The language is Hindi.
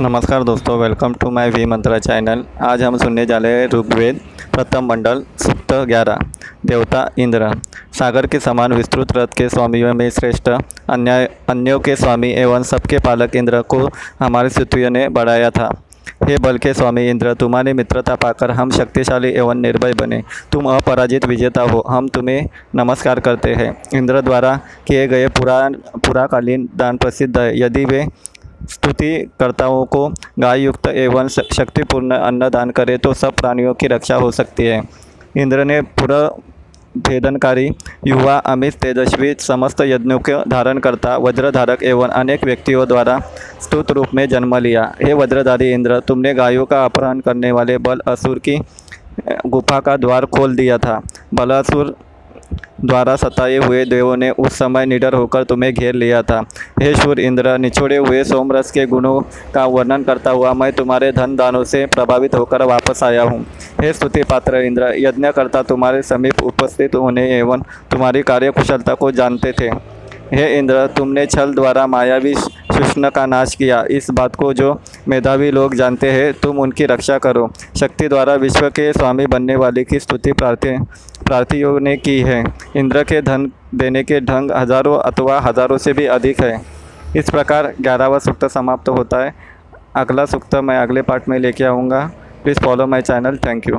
नमस्कार दोस्तों welcome to my V Mantra channel आज हम सुनने जा रहे हैं ऋग्वेद, प्रथम मंडल सुक्त ग्यारह, देवता इंद्र। सागर के समान विस्तृत रथ के स्वामियों में श्रेष्ठ अन्य अन्यों के स्वामी एवं सबके पालक इंद्र को हमारे स्तुतियों ने बढ़ाया था। हे बल के स्वामी इंद्र, तुम्हारी मित्रता पाकर हम शक्तिशाली एवं निर्भय बने। तुम अपराजित विजेता हो, हम तुम्हें नमस्कार करते हैं। इंद्र द्वारा किए गए पुराण पुराकालीन दान प्रसिद्ध है। यदि वे स्तुतिकर्ताओं को गाय युक्त एवं शक्तिपूर्ण अन्न दान करें तो सब प्राणियों की रक्षा हो सकती है। इंद्र ने पूरा भेदनकारी युवा, अमित, तेजस्वी समस्त यज्ञों के धारण करता वज्रधारक एवं अनेक व्यक्तियों द्वारा स्तुत रूप में जन्म लिया। हे वज्रधारी इंद्र, तुमने गायों का अपहरण करने वाले बल असुर की गुफा का द्वार खोल दिया था। बलासुर द्वारा सताए हुए देवों ने उस समय निडर होकर तुम्हें घेर लिया था। हे शूर इंद्र निछोड़े हुए सोमरस के गुणों का वर्णन करता हुआ मैं तुम्हारे धन दानों से प्रभावित होकर वापस आया हूँ। हे स्तुति पात्र इंद्र, यज्ञकर्ता तुम्हारे समीप उपस्थित होने एवं तुम्हारी कार्यकुशलता को जानते थे। हे इंद्र, तुमने छल द्वारा मायावी शुष्ण का नाश किया। इस बात को जो मेधावी लोग जानते हैं, तुम उनकी रक्षा करो। शक्ति द्वारा विश्व के स्वामी बनने वाले की स्तुति प्रार्थी प्रार्थियों ने की है। इंद्र के धन देने के ढंग हज़ारों अथवा हज़ारों से भी अधिक है। इस प्रकार ग्यारहवा सूक्त समाप्त होता है। अगला सूक्त मैं अगले पार्ट में लेके आऊँगा। Please follow my channel. Thank you.